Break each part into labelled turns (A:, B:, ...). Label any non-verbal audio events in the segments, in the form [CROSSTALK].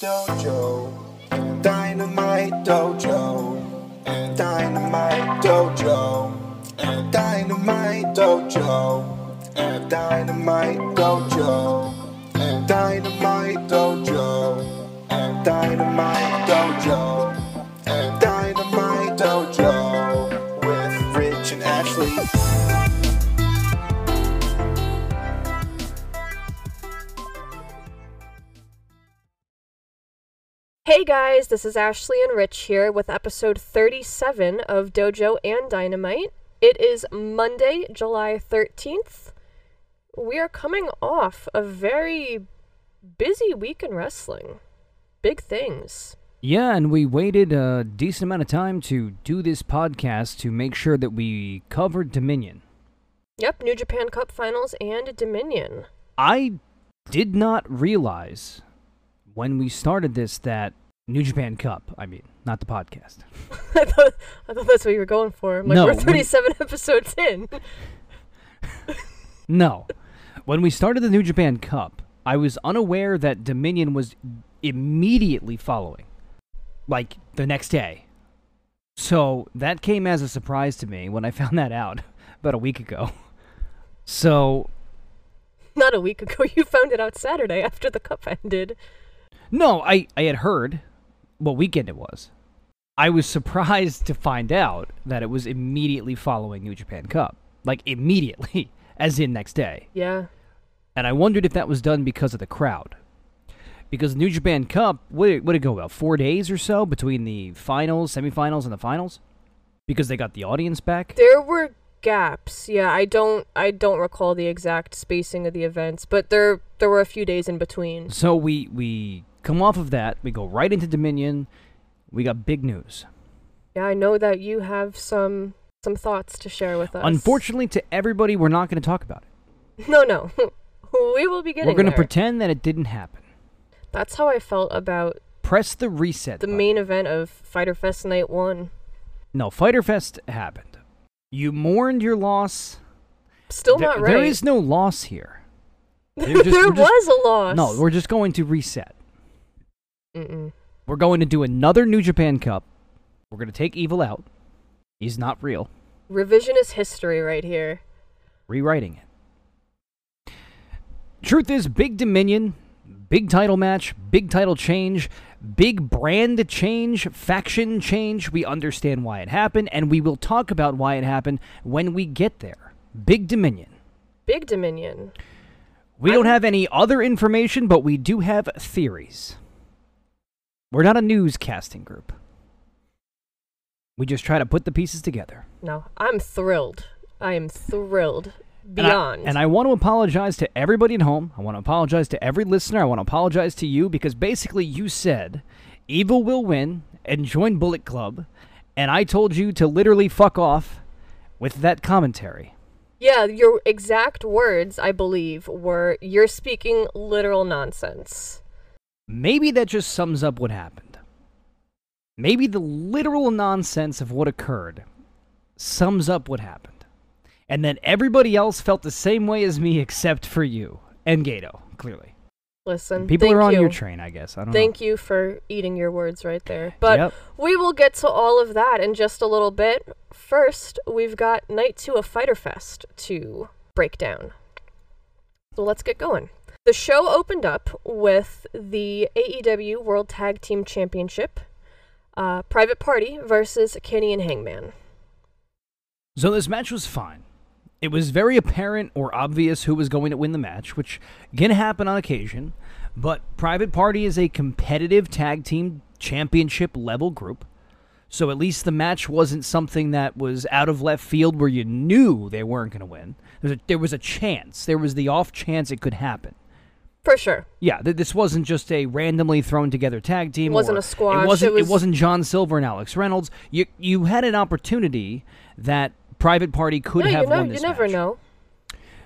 A: Dojo, Dynamite Dojo, Dynamite Dojo, Dynamite Dojo, Dynamite Dojo, Dynamite Dojo, Dynamite Dojo, Dynamite Dojo. With Rich and Ashley.
B: Hey guys, this is Ashley and Rich here with episode 37 of Dojo and Dynamite. It is Monday, July 13th. We are coming off a very busy week in wrestling. Big things.
C: Yeah, and we waited a decent amount of time to do this podcast to make sure that we covered Dominion.
B: Yep, New Japan Cup Finals and Dominion.
C: I did not realize when we started this that New Japan Cup, I mean, not the podcast. [LAUGHS]
B: I thought I thought that's what you were going for. I'm like,
C: No,
B: we're
C: when-
B: 37 [LAUGHS] episodes in. [LAUGHS]
C: No. When we started the New Japan Cup, I was unaware that Dominion was immediately following. Like the next day. So that came as a surprise to me when I found that out about a week ago. So,
B: Not a week ago. You found it out Saturday after the cup ended.
C: No, I, I had heard what weekend it was. I was surprised to find out that it was immediately following New Japan Cup. Like, immediately, [LAUGHS] as in next day.
B: Yeah.
C: and I wondered if that was done because of the crowd. Because New Japan Cup, what did, what did it go about? Four days or so between the finals, semifinals, and the finals? Because they got the audience back?
B: There were gaps. Yeah, I don't I don't recall the exact spacing of the events, but there there were a few days in between.
C: So we, we come off of that, we go right into Dominion. We got big news.
B: Yeah, I know that you have some some thoughts to share with us.
C: Unfortunately, to everybody, we're not going to talk about it. [LAUGHS]
B: No, no. [LAUGHS] we will be getting
C: we're going to pretend that it didn't happen.
B: That's how I felt about
C: Press the reset.
B: the
C: button.
B: main event of Fighter Fest Night 1.
C: No, Fighter Fest happened. You mourned your loss.
B: Still
C: There-
B: not right.
C: There is no loss here. [LAUGHS]
B: there
C: just- we're just-
B: was a loss.
C: No, we're just going to reset.
B: Mm-mm.
C: We're going to do another New Japan Cup. We're going to take Evil out. He's not real.
B: Revisionist history right here.
C: Rewriting it. Truth is, big Dominion, big title match, big title change, big brand change, faction change. We understand why it happened, and we will talk about why it happened when we get there. Big Dominion.
B: Big Dominion.
C: We don't have any other information, but we do have theories. We're not a newscasting group. We just try to put the pieces together.
B: No, I'm thrilled. I am thrilled
C: And I-
B: beyond.
C: And I, want to apologize to everybody at home. I want to apologize to every listener. I want to apologize to you because basically you said Evil will win and join Bullet Club, and I told you to literally fuck off with that commentary.
B: Yeah, your exact words, I believe, were you're speaking literal nonsense.
C: Maybe that just sums up what happened. Maybe the literal nonsense of what occurred sums up what happened. And then everybody else felt the same way as me except for you and Gato, clearly.
B: Listen,
C: People are on
B: you.
C: your train, I guess. I don't
B: Thank
C: know.
B: you for eating your words right there. But
C: Yep.
B: we will get to all of that in just a little bit. First, we've got night two of Fighter Fest to break down. So let's get going. The show opened up with the AEW World Tag Team Championship, uh, Private Party versus Kenny and Hangman.
C: So this match was fine. It was very apparent or obvious who was going to win the match, which can happen on occasion. But Private Party is a competitive tag team championship level group. So at least the match wasn't something that was out of left field where you knew they weren't going to win. There was, a, there was a chance. There was the off chance it could happen.
B: For sure.
C: Yeah, th- this wasn't just a randomly thrown together tag team.
B: It wasn't a squash,
C: It wasn't.
B: it was-
C: wasn't John Silver and Alex Reynolds. You you had an opportunity that Private Party could
B: no,
C: have
B: you, know,
C: won
B: you never
C: match.
B: know.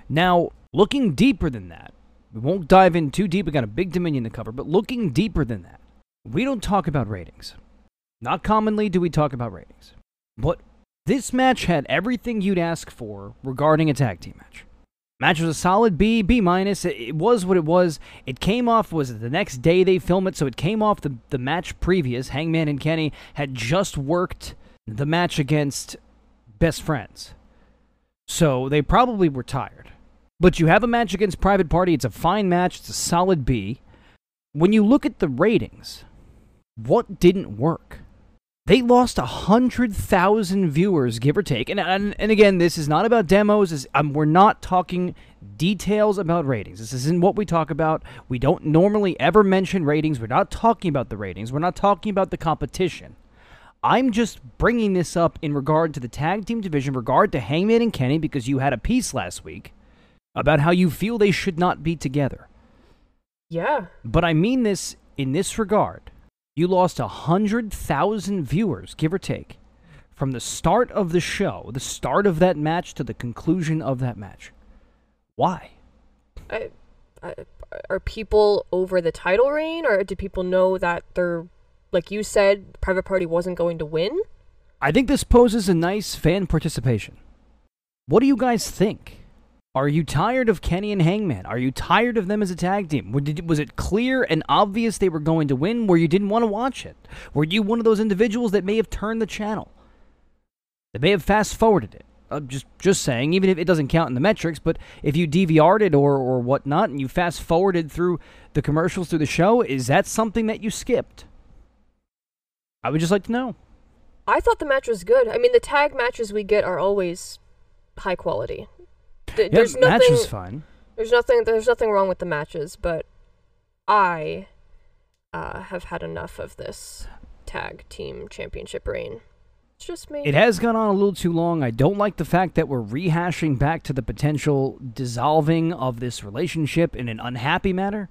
C: Now, looking deeper than that, we won't dive in too deep. We got a big Dominion to cover, but looking deeper than that, we don't talk about ratings. Not commonly do we talk about ratings, but this match had everything you'd ask for regarding a tag team match. Match was a solid B, B minus. It, was what it was. It came off was it the next day they film it, so it came off the the match previous. Hangman and Kenny had just worked the match against Best Friends, so they probably were tired. But you have a match against Private Party. It's a fine match. It's a solid B. When you look at the ratings, what didn't work? They lost a hundred thousand viewers, give or take. And, and and again, this is not about demos. This, um, we're not talking details about ratings. This isn't what we talk about. We don't normally ever mention ratings. We're not talking about the ratings. We're not talking about the competition. I'm just bringing this up in regard to the tag team division, regard to Hangman and Kenny, because you had a piece last week about how you feel they should not be together.
B: Yeah.
C: But I mean this in this regard. You lost a hundred thousand viewers, give or take, from the start of the show, the start of that match to the conclusion of that match. Why?
B: I, I, are people over the title reign, or do people know that they're, like you said, Private Party wasn't going to win?
C: I think this poses a nice fan participation. What do you guys think? Are you tired of Kenny and Hangman? Are you tired of them as a tag team? Was it clear and obvious they were going to win where you didn't want to watch it? Were you one of those individuals that may have turned the channel? That may have fast forwarded it? I'm just just saying, even if it doesn't count in the metrics, but if you DVR'd it or, or whatnot and you fast forwarded through the commercials through the show, is that something that you skipped? I would just like to know.
B: I thought the match was good. I mean, the tag matches we get are always high quality. Th-
C: Yeah, the match was fine.
B: There's nothing. There's nothing wrong with the matches, but I uh, have had enough of this tag team championship reign. It's just me.
C: It has gone on a little too long. I don't like the fact that we're rehashing back to the potential dissolving of this relationship in an unhappy manner.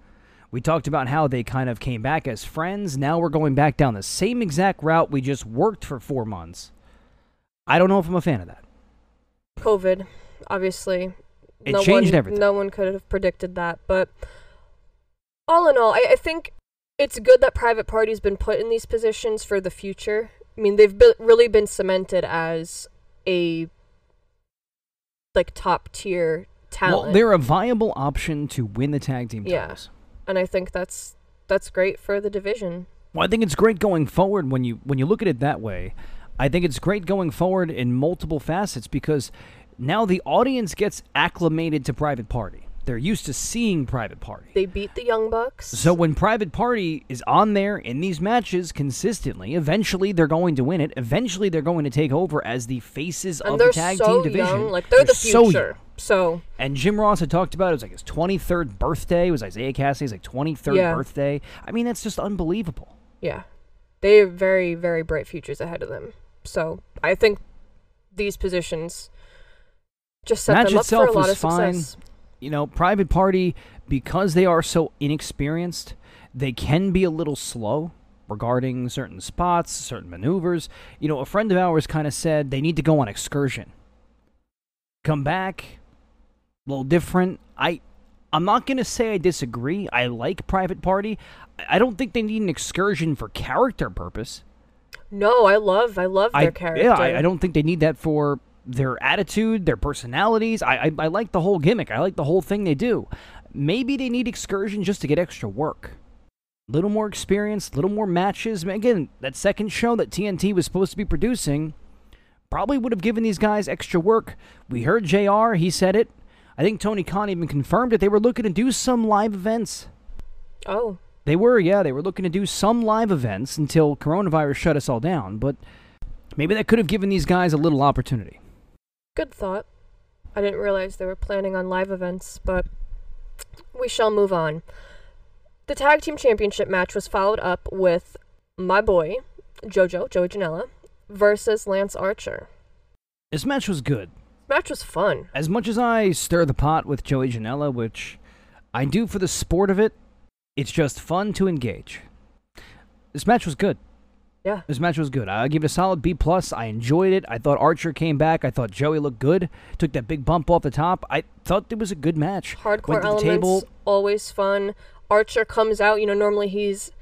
C: We talked about how they kind of came back as friends. Now we're going back down the same exact route we just worked for four months. I don't know if I'm a fan of that.
B: COVID, obviously.
C: It
B: no
C: changed
B: one,
C: everything.
B: No one could have predicted that, but all in all, I, I think it's good that private party's been put in these positions for the future. I mean, they've be- really been cemented as a like top tier talent.
C: Well, they're a viable option to win the tag team
B: Yeah.
C: titles.
B: and I think that's that's great for the division.
C: Well, I think it's great going forward when you when you look at it that way. I think it's great going forward in multiple facets because now the audience gets acclimated to Private Party. They're used to seeing Private Party.
B: They beat the Young Bucks.
C: So when Private Party is on there in these matches consistently, eventually they're going to win it. Eventually they're going to take over as the faces
B: and
C: of the tag
B: so
C: team division.
B: young, like they're, the
C: so young.
B: future. So,
C: And Jim Ross had talked about it. It was like his 23rd birthday. It was Isiah Kassidy's like 23rd
B: Yeah.
C: birthday. I mean, that's just unbelievable.
B: yeah, they have very very bright futures ahead of them. So I think these positions just set
C: Match
B: them up for
C: itself
B: a lot
C: was
B: of
C: fine.
B: success.
C: you know, Private Party, because they are so inexperienced, they can be a little slow regarding certain spots, certain maneuvers. You know, a friend of ours kind of said they need to go on excursion. Come back, a little different. I, I'm not gonna say I disagree. I like Private Party. I I don't think they need an excursion for character purpose.
B: No, I love I love their
C: I,
B: character.
C: Yeah, I, I don't think they need that for their attitude, their personalities. I, I I like the whole gimmick. I like the whole thing they do. Maybe they need excursion just to get extra work. Little more experience, little more matches. Again, that second show that TNT was supposed to be producing probably would have given these guys extra work. We heard JR, he said it. I think Tony Khan even confirmed it. They were looking to do some live events.
B: Oh,
C: They were, yeah, they were looking to do some live events until coronavirus shut us all down, but maybe that could have given these guys a little opportunity.
B: Good thought. I didn't realize they were planning on live events, but we shall move on. The tag team championship match was followed up with my boy, Jojo, Joey Janela, versus Lance Archer.
C: This match was good.
B: Match was fun.
C: As much as I stir the pot with Joey Janela, which I do for the sport of it, it's just fun to engage. This match was good.
B: Yeah.
C: This match was good. I give it a solid B plus. I enjoyed it. I thought Archer came back. I thought Joey looked good. Took that big bump off the top. I thought it was a good match.
B: Hardcore
C: Went to the
B: elements,
C: table.
B: always fun. Archer comes out, you know, normally he's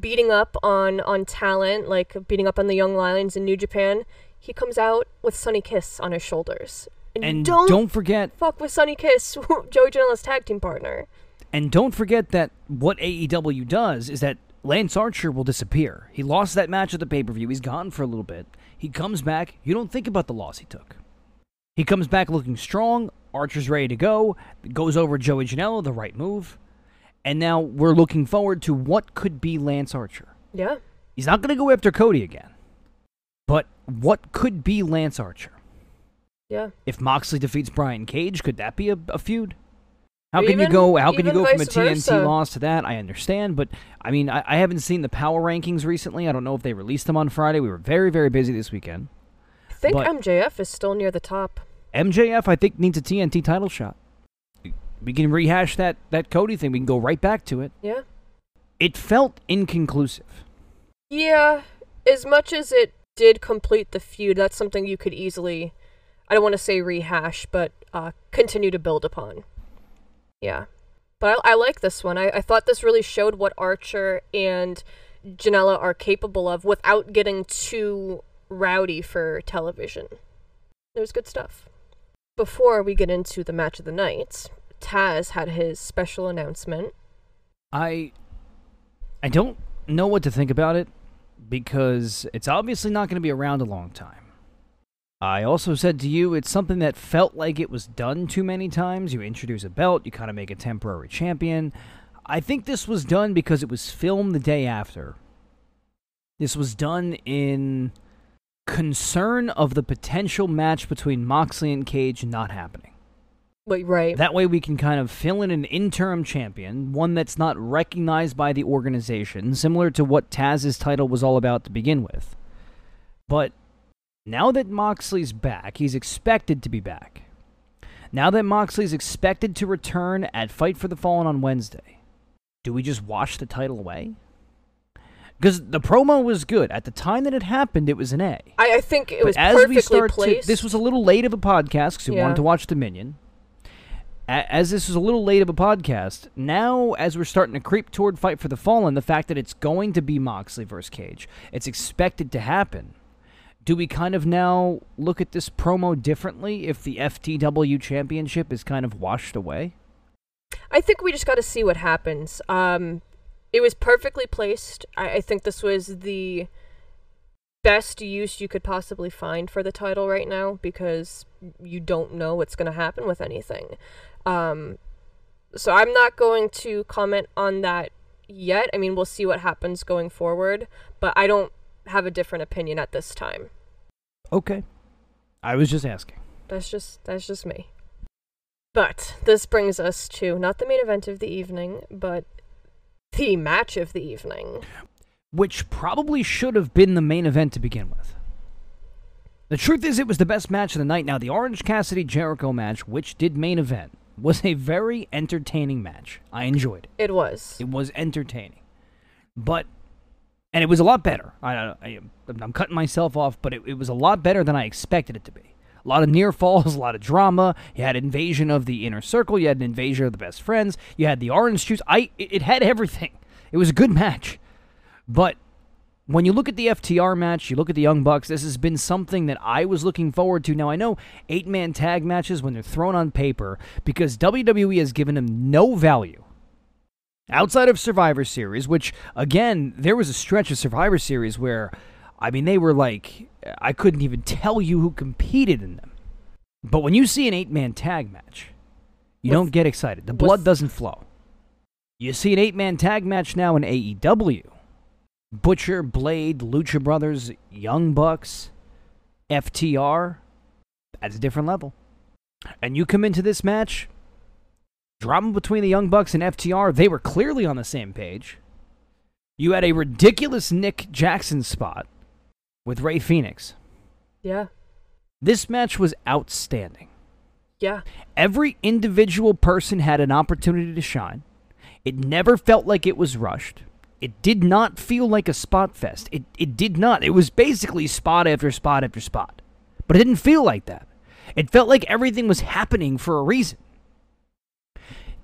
B: beating up on on talent, like beating up on the young lions in New Japan. He comes out with Sunny Kiss on his shoulders.
C: And
B: don't,
C: don't forget
B: fuck with Sunny Kiss, [LAUGHS] Joey Janela's tag team partner.
C: And don't forget that what AEW does is that Lance Archer will disappear. He lost that match at the pay per view. He's gone for a little bit. He comes back. You don't think about the loss he took. He comes back looking strong. Archer's ready to go. Goes over Joey Janela, the right move. And now we're looking forward to what could be Lance Archer.
B: Yeah.
C: He's not going to go after Cody again. But what could be Lance Archer?
B: Yeah.
C: If Moxley defeats Brian Cage, could that be a, a feud? How can you go? How can you go from a TNT
B: versa.
C: loss to that? I understand, but I mean, I, I haven't seen the power rankings recently. I don't know if they released them on Friday. We were very, very busy this weekend.
B: I think
C: But-
B: MJF is still near the top.
C: MJF, I think, needs a TNT title shot. We can rehash that that Cody thing. We can go right back to it.
B: Yeah.
C: It felt inconclusive.
B: Yeah. As much as it did complete the feud, that's something you could easily, I don't want to say rehash, but uh, continue to build upon. Yeah. But I, I like this one. I, I thought this really showed what Archer and Janela are capable of without getting too rowdy for television. It was good stuff. Before we get into the match of the night, Taz had his special announcement.
C: I I don't know what to think about it because it's obviously not going to be around a long time. I also said to you it's something that felt like it was done too many times. You introduce a belt, you kind of make a temporary champion. I think this was done because it was filmed the day after. This was done in concern of the potential match between Moxley and Cage not happening.
B: Wait, right.
C: That way we can kind of fill in an interim champion, one that's not recognized by the organization, similar to what Taz's title was all about to begin with. But now that Moxley's back, he's expected to be back. Now that Moxley's expected to return at Fight for the Fallen on Wednesday, do we just wash the title away? Because the promo was good. At the time that it happened, it was an A.
B: I, I think it
C: But
B: was
C: as we start
B: placed.
C: to, this was a little late of a podcast because we
B: Yeah.
C: wanted to watch Dominion. A- As this was a little late of a podcast, now as we're starting to creep toward Fight for the Fallen, the fact that it's going to be Moxley versus Cage, it's expected to happen. Do we kind of now look at this promo differently if the FTW championship is kind of washed away?
B: I think we just got to see what happens. Um, it was perfectly placed. I, I think this was the best use you could possibly find for the title right now because you don't know what's going to happen with anything. Um, so I'm not going to comment on that yet. I mean, we'll see what happens going forward, but I don't have a different opinion at this time.
C: Okay. I was just asking.
B: That's just that's just me. But this brings us to not the main event of the evening, but the match of the evening.
C: which probably should have been the main event to begin with. The truth is, it was the best match of the night. Now, the Orange Cassidy Jericho match, which did main event, was a very entertaining match. I enjoyed it.
B: It was.
C: It was entertaining, but and it was a lot better. I, I I'm cutting myself off, but it, it was a lot better than I expected it to be. A lot of near falls, [LAUGHS] a lot of drama. You had invasion of the inner circle. You had an invasion of the best friends. You had the orange juice. I it, it had everything. It was a good [LAUGHS] match, but when you look at the FTR match, you look at the Young Bucks, this has been something that I was looking forward to. Now, I know eight man tag matches when they're thrown on paper because WWE has given them no value. Outside of Survivor Series, which, again, there was a stretch of Survivor Series where, I mean, they were like, I couldn't even tell you who competed in them. But when you see an eight man tag match, you don't get excited. The blood doesn't flow. You see an eight man tag match now in AEW. Butcher, Blade, Lucha Brothers, Young Bucks, FTR. That's a different level. And you come into this match, drama between the Young Bucks and FTR, they were clearly on the same page. You had a ridiculous Nick Jackson spot with Rey Fenix.
B: Yeah.
C: This match was outstanding.
B: Yeah.
C: Every individual person had an opportunity to shine. It never felt like it was rushed. It did not feel like a spot fest. It, it did not. It was basically spot after spot after spot. But it didn't feel like that. It felt like everything was happening for a reason.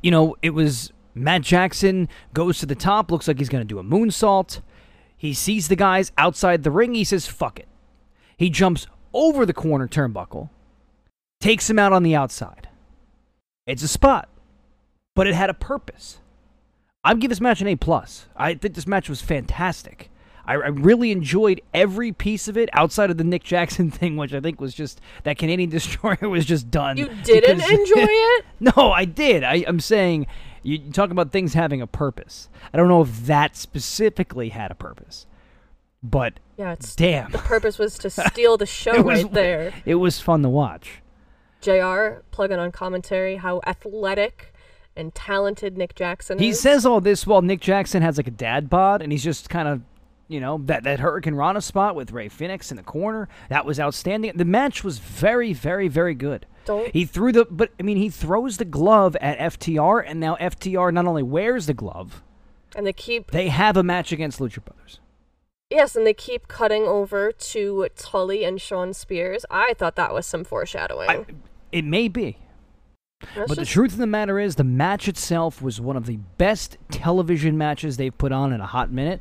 C: You know, it was Matt Jackson goes to the top, looks like he's going to do a moonsault. He sees the guys outside the ring. He says, fuck it. He jumps over the corner turnbuckle takes him out on the outside. It's a spot, but it had a purpose. I'd give this match an A plus. I think this match was fantastic. I, I really enjoyed every piece of it outside of the Nick Jackson [LAUGHS] thing, which I think was just that Canadian [LAUGHS] Destroyer was just done.
B: You didn't
C: because-
B: enjoy [LAUGHS] it?
C: no, I did. I, I'm saying you, talk about things having a purpose. I don't know if that specifically had a purpose, but
B: Yeah, it's
C: damn,
B: the purpose was to steal the show
C: was-
B: right there.
C: it was fun to watch.
B: JR plugging on commentary how athletic and talented Nick Jackson
C: He
B: is.
C: says all this while Nick Jackson has like a dad bod, and he's just kind of, you know, that that hurricanrana spot with Rey Fenix in the corner. That was outstanding. The match was very, very, very good.
B: Don't
C: He threw the, but I mean, he throws the glove at FTR, and now FTR not only wears the glove,
B: and they keep
C: they have a match against Lucha Brothers.
B: yes, and they keep cutting over to Tully and Shawn Spears. I thought that was some foreshadowing.
C: I, it may be.
B: That's
C: But the truth of the matter is, the match itself was one of the best television matches they've put on in a hot minute.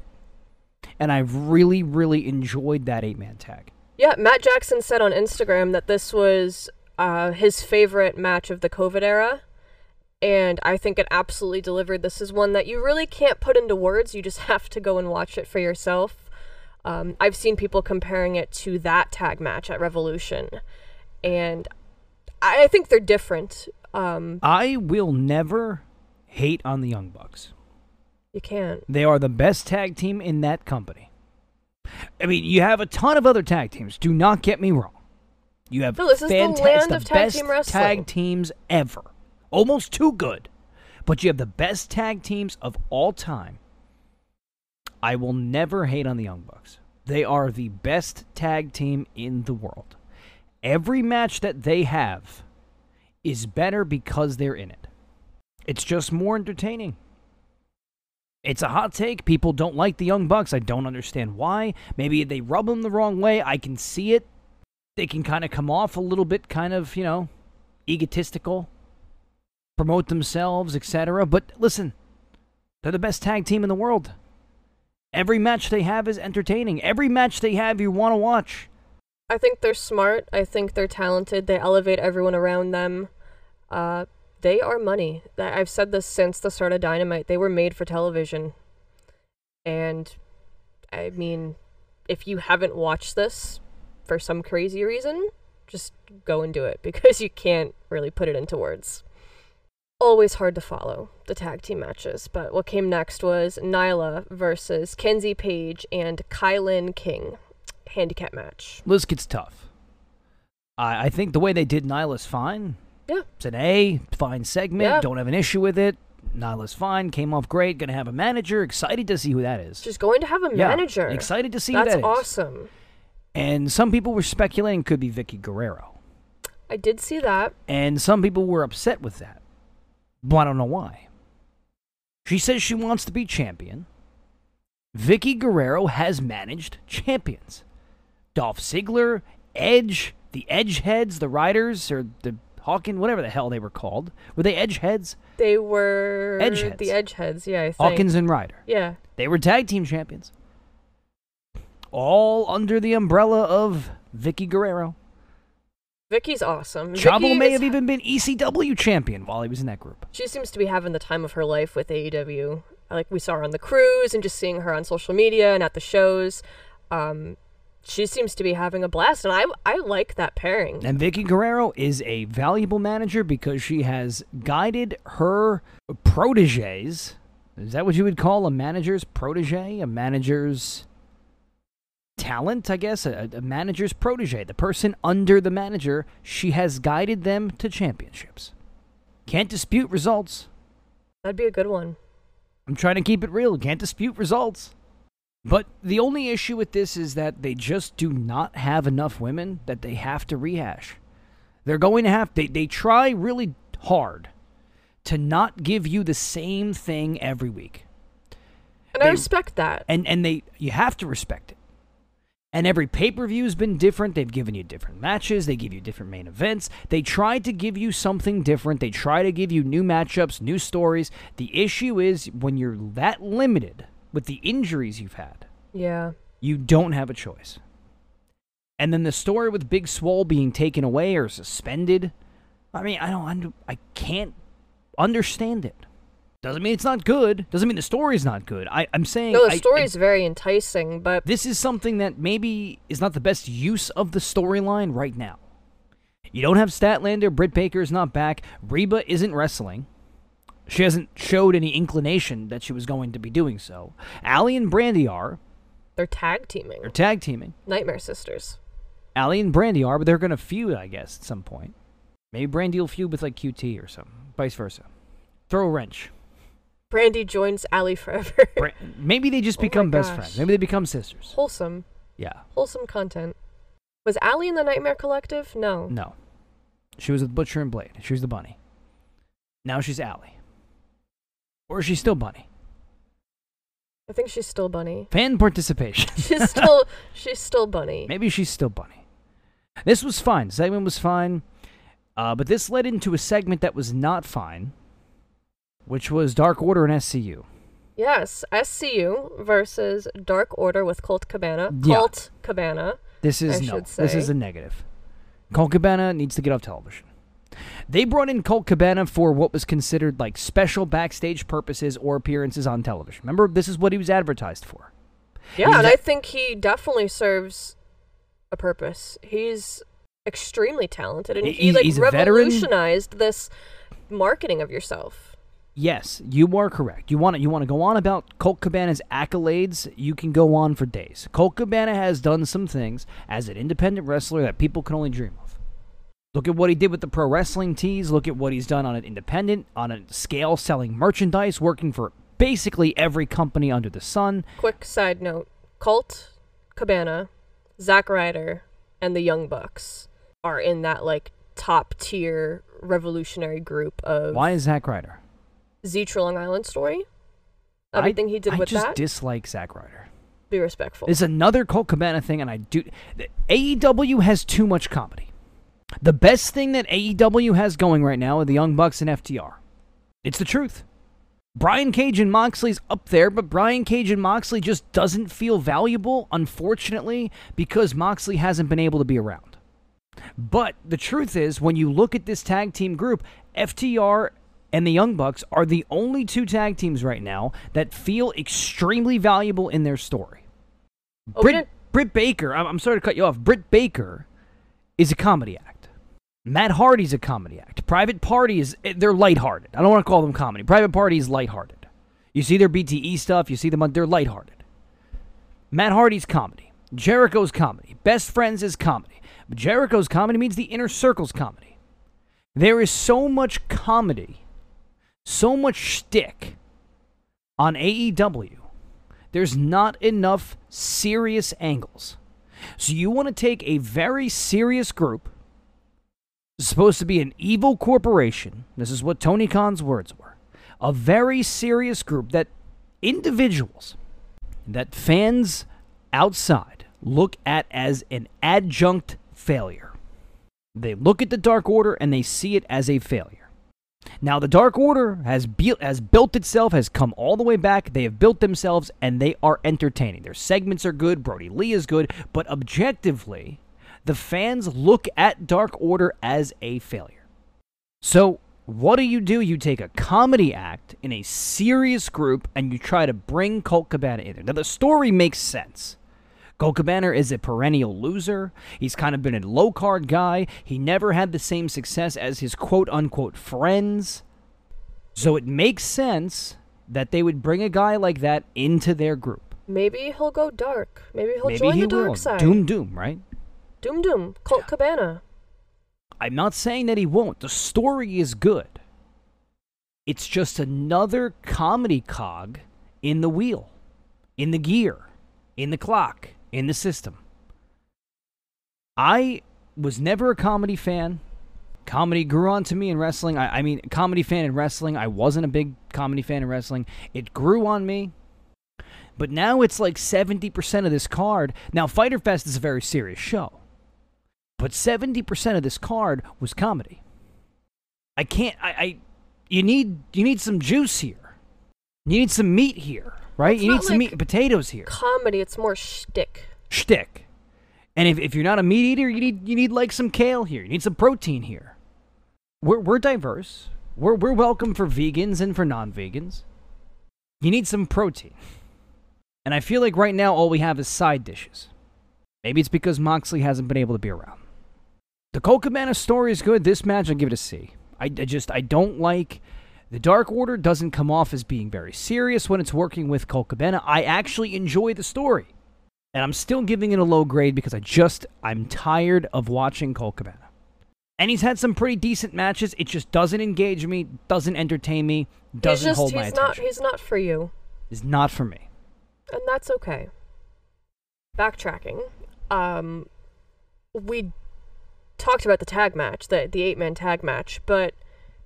C: And I've really, really enjoyed that eight man tag.
B: Yeah, Matt Jackson said on Instagram that this was uh, his favorite match of the COVID era. And I think it absolutely delivered. This is one that you really can't put into words. You just [LAUGHS] have to go and watch it for yourself. Um, I've seen people comparing it to that tag match at Revolution. And I I think they're different. Um,
C: I will never hate on the Young Bucks.
B: You can't.
C: They are the best tag team in that company. I mean, you have a ton of other tag teams. Do not get me wrong. You have
B: No, this is the land
C: the
B: of tag
C: best
B: team wrestling.
C: tag teams ever. Almost too good. But you have the best tag teams of all time. I will never hate on the Young Bucks. They are the best tag team in the world. Every match that they have is better because they're in it. It's just more entertaining. It's a hot take. People don't like the Young Bucks. I don't understand why. Maybe they rub them the wrong way. I can see it. They can kind of come off a little bit, kind of, you know, egotistical, promote themselves, etc. But listen, they're the best tag team in the world. Every match they have is entertaining. Every match they have, you want to watch.
B: I think they're smart. I think they're talented. They elevate everyone around them. Uh, they are money. I've said this since the start of Dynamite. They were made for television. And I mean, if you haven't watched this for some crazy reason, just go and do it [LAUGHS] because you can't really put it into words. Always hard to follow the tag team matches, but what came next was Nyla versus Kenzie Paige and Kilynn King handicap match.
C: This gets tough. I, I think the way they did Nyla's fine.
B: Yeah.
C: It's an A, fine segment.
B: Yeah.
C: Don't have an issue with it. Nyla's fine. Came off great. Gonna have a manager. Excited to see who that is.
B: She's going to have a
C: Yeah,
B: manager.
C: Excited to see
B: That's
C: who that is.
B: awesome.
C: And some people were speculating it could be Vickie Guerrero.
B: I did see that.
C: And some people were upset with that. But I don't know why. She says she wants to be champion. Vickie Guerrero has managed champions. Dolph Ziggler, Edge, the Edge Heads, the Riders, or the Hawkins, whatever the hell they were called. Were they Edgeheads?
B: They were
C: Edgeheads.
B: the Edgeheads. Yeah, I think.
C: Hawkins and Ryder.
B: Yeah.
C: They were tag team champions. All under the umbrella of Vickie Guerrero.
B: Vickie's awesome.
C: Chavo
B: Vickie
C: may have even been ECW champion while he was in that group.
B: She seems to be having the time of her life with AEW. Like we saw her on the cruise and just seeing her on social media and at the shows. Um, she seems to be having a blast, and I I like that pairing.
C: And Vickie Guerrero is a valuable manager because she has guided her proteges. Is that what you would call a manager's protege? A manager's talent, I guess? A, a manager's protege. The person under the manager, she has guided them to championships. Can't dispute results.
B: That'd be a good one.
C: I'm trying to keep it real. Can't dispute results. But the only issue with this is that they just do not have enough women that they have to rehash. They're going to have they they try really hard to not give you the same thing every week.
B: And I respect that.
C: And and they you have to respect it. And every pay-per-view has been different. They've given you different matches, they give you different main events. They try to give you something different. They try to give you new matchups, new stories. The issue is when you're that limited with the injuries you've had,
B: Yeah.
C: you don't have a choice. And then the story with Big Swole being taken away or suspended. I mean, I don't, I can't understand it. Doesn't mean it's not good. Doesn't mean the story's not good. I, I'm saying
B: No, the story is very enticing, but
C: this is something that maybe is not the best use of the storyline right now. You don't have Statlander. Britt Baker is not back. Reba isn't wrestling. She hasn't showed any inclination that she was going to be doing so. Allie and Brandy are.
B: they're tag teaming.
C: They're tag teaming.
B: Nightmare Sisters.
C: Allie and Brandy are, but they're going to feud, I guess, at some point. Maybe Brandy will feud with like QT or something. Vice versa. Throw a wrench.
B: Brandy joins Allie forever. [LAUGHS]
C: Bra- Maybe they just
B: Oh
C: become best friends. Maybe they become sisters.
B: Wholesome.
C: Yeah.
B: Wholesome content. Was Allie in the Nightmare Collective? No.
C: No. She was with Butcher and Blade. She was the bunny. Now she's Allie. Or is she still bunny?
B: I think she's still Bunny.
C: Fan participation. [LAUGHS]
B: She's still [LAUGHS] she's still Bunny.
C: Maybe she's still bunny. This was fine. Segment was fine. Uh, but this led into a segment that was not fine, which was Dark Order and SCU.
B: Yes, SCU versus Dark Order with Colt Cabana.
C: Yeah.
B: Colt Cabana.
C: This is
B: I
C: no. This is a negative. Colt Cabana needs to get off television. They brought in Colt Cabana for what was considered like special backstage purposes or appearances on television. Remember, this is what he was advertised for.
B: Yeah, and I think he definitely serves a purpose. He's extremely talented, and
C: He-
B: like
C: he's
B: revolutionized this marketing of yourself.
C: Yes, you are correct. You want to you want to go on about Colt Cabana's accolades. You can go on for days. Colt Cabana has done some things as an independent wrestler that people can only dream of. Look at what he did with the pro wrestling tees. Look at what he's done on an independent, on a scale, selling merchandise, working for basically every company under the sun.
B: Quick side note Colt Cabana, Zack Ryder, and the Young Bucks are in that like top tier revolutionary group of
C: Why is Zack Ryder?
B: Z! True Long Island story.
C: I-
B: Everything he did
C: I
B: with that.
C: I just dislike Zack Ryder.
B: be respectful.
C: It's another Colt Cabana thing, and I do. the- AEW has too much comedy. The best thing that AEW has going right now are the Young Bucks and FTR. It's the truth. Brian Cage and Moxley's up there, but Brian Cage and Moxley just doesn't feel valuable, unfortunately, because Moxley hasn't been able to be around. But the truth is, when you look at this tag team group, FTR and the Young Bucks are the only two tag teams right now that feel extremely valuable in their story.
B: Oh,
C: Britt, Britt Baker, I'm, I'm sorry to cut you off. Britt Baker is a comedy act. Matt Hardy's a comedy act. Private Party is, eh, they're lighthearted. I don't want to call them comedy. Private Party is lighthearted. You see their BTE stuff, you see them, they're lighthearted. Matt Hardy's comedy. Jericho's comedy. Best Friends is comedy. But Jericho's comedy means the inner circle's comedy. There is so much comedy, so much shtick on AEW. There's not enough serious angles. So you want to take a very serious group, supposed to be an evil corporation. This is what Tony Khan's words were. A very serious group that individuals that fans outside look at as an adjunct failure. They look at the Dark Order and they see it as a failure. Now, the Dark Order has, be- has built itself, has come all the way back. They have built themselves, and they are entertaining. Their segments are good. Brodie Lee is good. But objectively, the fans look at Dark Order as a failure. So, what do you do? You take a comedy act in a serious group, and you try to bring Colt Cabana in there. Now, the story makes sense. Colt Cabana is a perennial loser. He's kind of been a low card guy. He never had the same success as his quote unquote friends. So it makes sense that they would bring a guy like that into their group.
B: Maybe he'll go dark. Maybe he'll
C: Maybe
B: join
C: he
B: the dark
C: will.
B: side.
C: Doom Doom, right?
B: Doom Doom. Colt Cabana.
C: I'm not saying that he won't. The story is good. It's just another comedy cog in the wheel, in the gear, in the clock, in the system. I was never a comedy fan. Comedy grew on to me in wrestling. I, I mean, comedy fan in wrestling. I wasn't a big comedy fan in wrestling. It grew on me. But now it's like 70% of this card. Now, Fighter Fest is a very serious show. But 70% of this card was comedy. I can't I, I you need you need some juice here. You need some meat here, right?
B: It's
C: you need some
B: like
C: meat and potatoes here.
B: Comedy, it's more shtick.
C: Shtick. And if, if you're not a meat eater, you need you need like some kale here. You need some protein here. We're we're diverse. We're we're welcome for vegans and for non-vegans. You need some protein. And I feel like right now all we have is side dishes. Maybe it's because Moxley hasn't been able to be around. The Colt Cabana story is good. This match, I give it a C. I, I just I don't like the Dark Order doesn't come off as being very serious when it's working with Colt Cabana. I actually enjoy the story. And I'm still giving it a low grade because I just I'm tired of watching Colt Cabana. And he's had some pretty decent matches. It just doesn't engage me, doesn't entertain me, doesn't
B: he's just,
C: hold my
B: he's
C: attention.
B: not he's not for you.
C: It's not for me.
B: and that's okay. Backtracking, um, we talked about the tag match, the the eight man tag match, but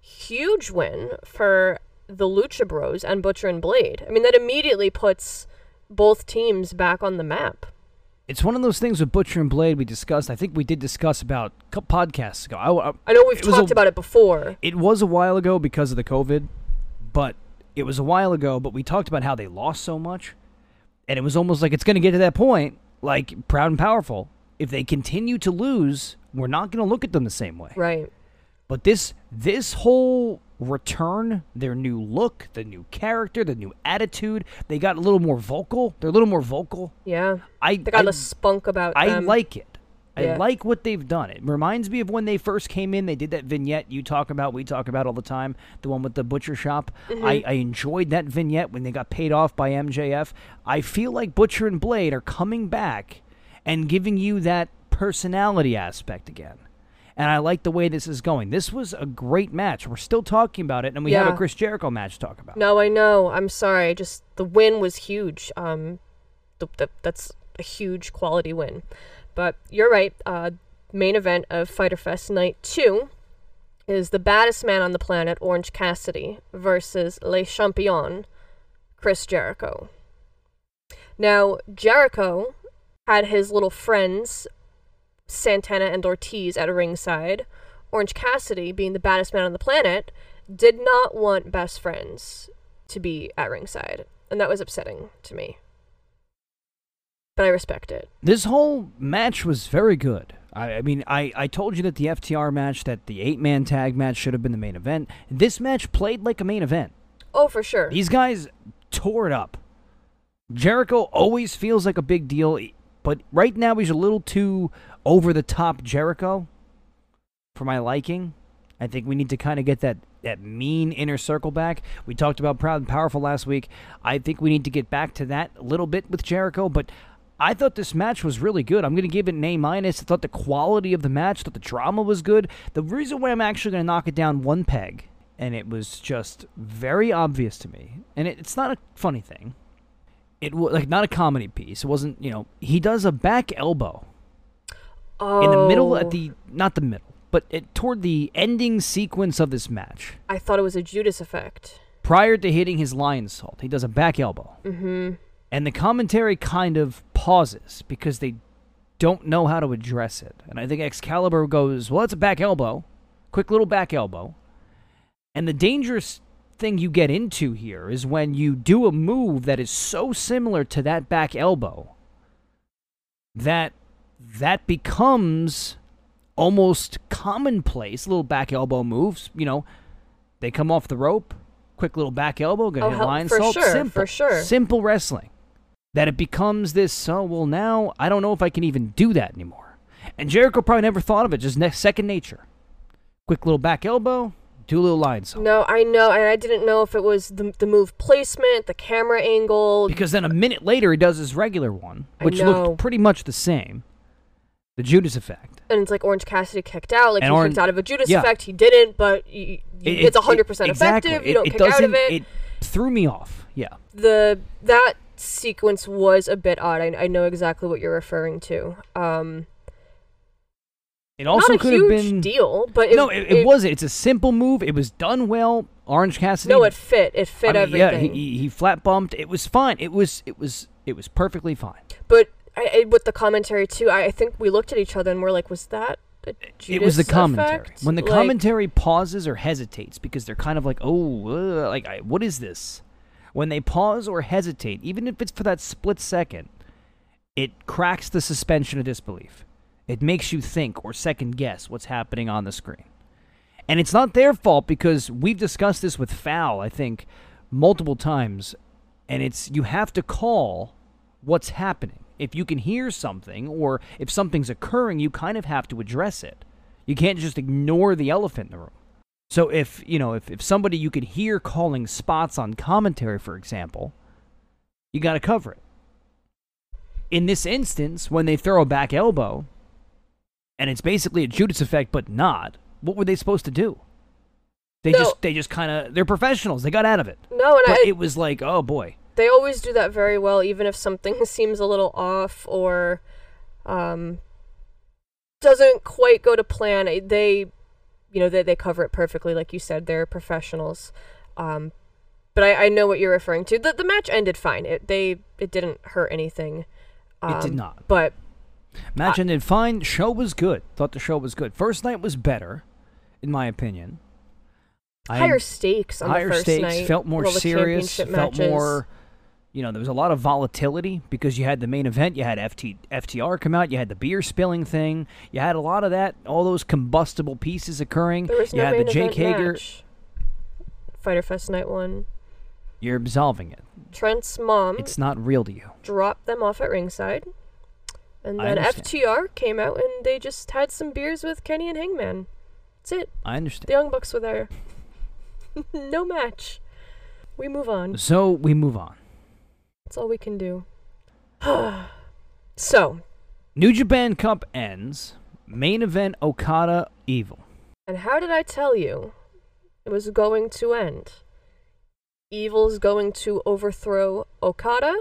B: huge win for the Lucha Bros and Butcher and Blade. I mean, that immediately puts both teams back on the map.
C: It's one of those things with Butcher and Blade we discussed. I think we did discuss about podcasts ago. I, I-
B: I know we've talked
C: a-
B: about it before.
C: It was a while ago because of the COVID, but it was a while ago. But we talked about how they lost so much, and it was almost like it's going to get to that point, like proud and powerful. If they continue to lose, we're not going to look at them the same way.
B: Right.
C: But this this whole return, their new look, the new character, the new attitude, they got a little more vocal. They're a little more vocal.
B: Yeah.
C: I
B: They got
C: I,
B: a spunk about
C: I
B: them.
C: like it. I
B: Yeah.
C: like what they've done. It reminds me of when they first came in. They did that vignette you talk about, we talk about all the time, the one with the butcher shop.
B: Mm-hmm.
C: I, I enjoyed that vignette when they got paid off by MJF. I feel like Butcher and Blade are coming back and giving you that personality aspect again. And I like the way this is going. This was a great match. We're still talking about it, and we have a Chris Jericho match to talk about.
B: No, I know. I'm sorry. Just the win was huge. Um, th- th- that's a huge quality win. But you're right. Uh, main event of Fighter Fest Night Two is the baddest man on the planet, Orange Cassidy, versus Le Champion, Chris Jericho. Now Jericho had his little friends, Santana and Ortiz, at ringside. Orange Cassidy, being the baddest man on the planet, did not want best friends to be at ringside, and that was upsetting to me. But I respect it.
C: This whole match was very good. I, I mean, I, I told you that the FTR match, that the eight man tag match should have been the main event. This match played like a main event.
B: Oh, for sure.
C: These guys tore it up. Jericho always feels like a big deal, but right now he's a little too over the top Jericho for my liking. I think we need to kind of get that, that mean inner circle back. We talked about Proud and Powerful last week. I think we need to get back to that a little bit with Jericho, but I thought this match was really good. I'm going to give it an A minus. I thought the quality of the match, thought the drama was good. The reason why I'm actually going to knock it down one peg, and it was just very obvious to me, and it, it's not a funny thing. It was like not a comedy piece. It wasn't, you know, he does a back elbow
B: oh,
C: in the middle at the not the middle, but it, toward the ending sequence of this match.
B: I thought it was a Judas effect.
C: Prior to hitting his Lionsault, he does a back elbow.
B: Mm-hmm.
C: And the commentary kind of pauses because they don't know how to address it. And I think Excalibur goes, Well, it's a back elbow. Quick little back elbow. And the dangerous thing you get into here is when you do a move that is so similar to that back elbow that that becomes almost commonplace. Little back elbow moves, you know, they come off the rope, quick little back elbow, gonna
B: Oh,
C: hit lion
B: for
C: salt.
B: sure,
C: simple,
B: for sure.
C: simple wrestling. That it becomes this. Oh well, now I don't know if I can even do that anymore. And Jericho probably never thought of it, just ne- second nature. Quick little back elbow, a little salt.
B: No, I know, and I didn't know if it was the the move placement, the camera angle.
C: Because then a minute later he does his regular one, which looked pretty much the same. The Judas effect.
B: and it's like Orange Cassidy kicked out, like
C: And
B: he
C: Orange-
B: kicked out of a Judas
C: yeah.
B: effect. He didn't, but y- y-
C: It-
B: it's
C: it-
B: hundred percent
C: it- exactly.
B: effective. You don't
C: it
B: kick out of it.
C: It threw me off. Yeah.
B: the that sequence was a bit odd. I, I know exactly what you're referring to. Um,
C: It also could have been
B: deal, but it,
C: no, it, it, wasn't. It's a simple move. It was done well. Orange Cassidy.
B: No, it fit. It fit
C: I mean, Yeah,
B: everything.
C: he, he he flat bumped. It was fine. It was it was it was perfectly fine.
B: but I, I, with the commentary too, I, I think we looked at each other and we're like, "Was that
C: it was the commentary.
B: effect?
C: When the
B: Like,
C: commentary pauses or hesitates because they're kind of like, oh, uh, like I, what is this? When they pause or hesitate, even if it's for that split second, It cracks the suspension of disbelief. It makes you think or second guess what's happening on the screen. And it's not their fault because we've discussed this with Foul, I think, multiple times. And it's you have to call what's happening. If you can hear something or if something's occurring, you kind of have to address it. You can't just ignore the elephant in the room. So if, you know, if, if somebody you could hear calling spots on commentary, for example, you got to cover it. In this instance, when they throw a back elbow, and it's basically a Judas effect, but not, what were they supposed to do? They
B: No.
C: just they just kind of they're professionals. They got out of it.
B: No, and
C: But
B: I,
C: it was like, oh boy.
B: they always do that very well, even if something [LAUGHS] seems a little off or um, doesn't quite go to plan. They, you know, they, they cover it perfectly, like you said. They're professionals. Um, but I, I know what you're referring to. The the match ended fine. It they it didn't hurt anything. Um,
C: It did not.
B: But
C: Match ended fine. Show was good. Thought the show was good. First night was better, in my opinion. I-
B: higher stakes on
C: higher
B: the first
C: stakes,
B: night.
C: felt more serious, felt
B: matches.
C: more. You know, there was a lot of volatility because you had the main event, you had FT, FTR come out, you had the beer spilling thing, you had a lot of that, all those combustible pieces occurring.
B: There was
C: you
B: no
C: had
B: main
C: the Jake Hager.
B: match. Fighter Fest night one.
C: You're absolving it.
B: Trent's mom
C: It's not real to you.
B: dropped them off at ringside. And
C: I
B: then
C: understand.
B: FTR came out and they just had some beers with Kenny and Hangman. That's it.
C: I understand.
B: The Young Bucks were there. [LAUGHS] no match. We move on.
C: So we move on.
B: That's all we can do. [SIGHS] so,
C: New Japan Cup ends. Main event Okada Evil.
B: and how did I tell you it was going to end? Evil's going to overthrow Okada.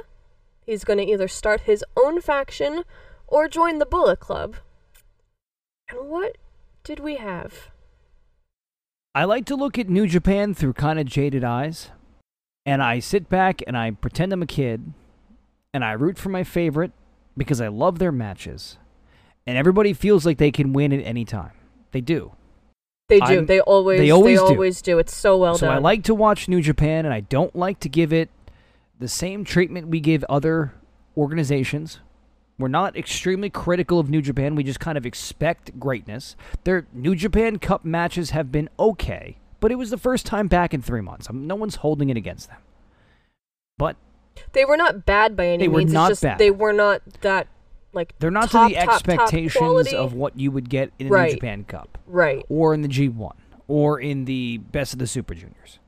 B: He's going to either start his own faction or join the Bullet Club. And what did we have?
C: I like to look at New Japan through kind of jaded eyes. And I sit back and I pretend I'm a kid. And I root for my favorite because I love their matches. And everybody feels like they can win at any time. They do.
B: They do.
C: I'm-
B: they always.
C: they
B: They
C: always
B: always,
C: do.
B: do. It's so well
C: so
B: done.
C: I like to watch New Japan and I don't like to give it the same treatment we give other organizations. We're not extremely critical of New Japan. We just kind of expect greatness. Their New Japan Cup matches have been okay, but it was the first time back in three months. Um, no one's holding it against them. But
B: They were not bad by any
C: They were
B: means.
C: not
B: it's just
C: bad.
B: they were not that like
C: they're not
B: top,
C: to the
B: top, top
C: expectations
B: quality.
C: of what you would get in a
B: Right.
C: New Japan Cup
B: right.
C: or in the G1 or in the Best of the Super Juniors.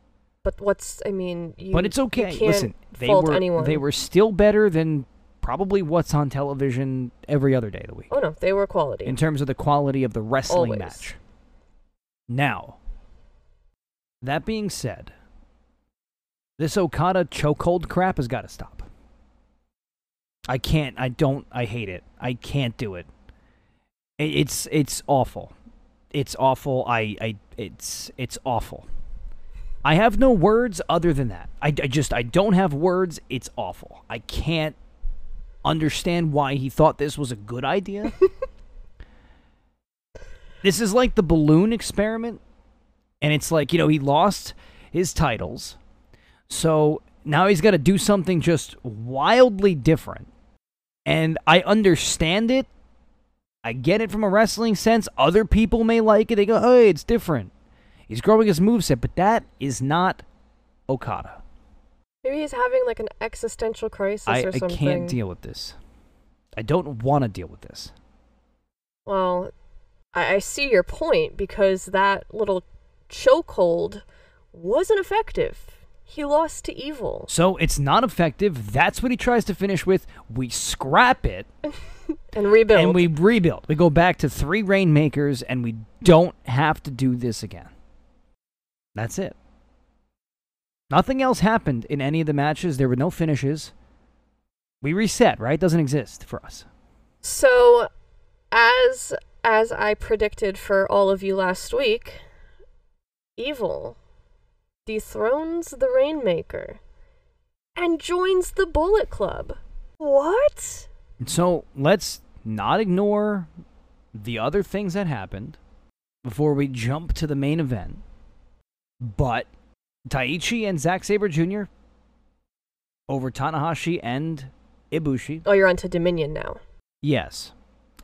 B: But what's I mean, you,
C: but it's okay. Listen, they
B: fault
C: were
B: anyone.
C: they were still better than probably what's on television every other day of the week
B: Oh no, they were quality.
C: in terms of the quality of the wrestling
B: Always.
C: match. Now, that being said, this Okada chokehold crap has got to stop. I can't. I don't. I hate it. I can't do it. It's it's awful. It's awful. I I it's it's awful. I have no words other than that. I, I just I don't have words. It's awful. I can't understand why he thought this was a good idea. [LAUGHS] this is like the balloon experiment and it's like, you know, he lost his titles. So now he's got to do something just wildly different. And I understand it. I get it from a wrestling sense. Other people may like it. They go, "Hey, it's different." He's growing his moveset, but that is not Okada.
B: Maybe he's having like an existential crisis
C: I,
B: or something.
C: I can't deal with this. I don't want to deal with this.
B: Well, I, I see your point because that little chokehold wasn't effective. He lost to evil.
C: So it's not effective. That's what he tries to finish with. We scrap it [LAUGHS]
B: And rebuild.
C: and we rebuild. We go back to three rainmakers and we don't have to do this again. That's it. Nothing else happened in any of the matches. There were no finishes. We reset, right? Doesn't exist for us.
B: So, as as I predicted for all of you last week, evil dethrones the Rainmaker and joins the Bullet Club. What?
C: So let's not ignore the other things that happened before we jump to the main event. But Taichi and Zack Sabre Jr. over Tanahashi and Ibushi.
B: Oh, you're onto Dominion now.
C: Yes.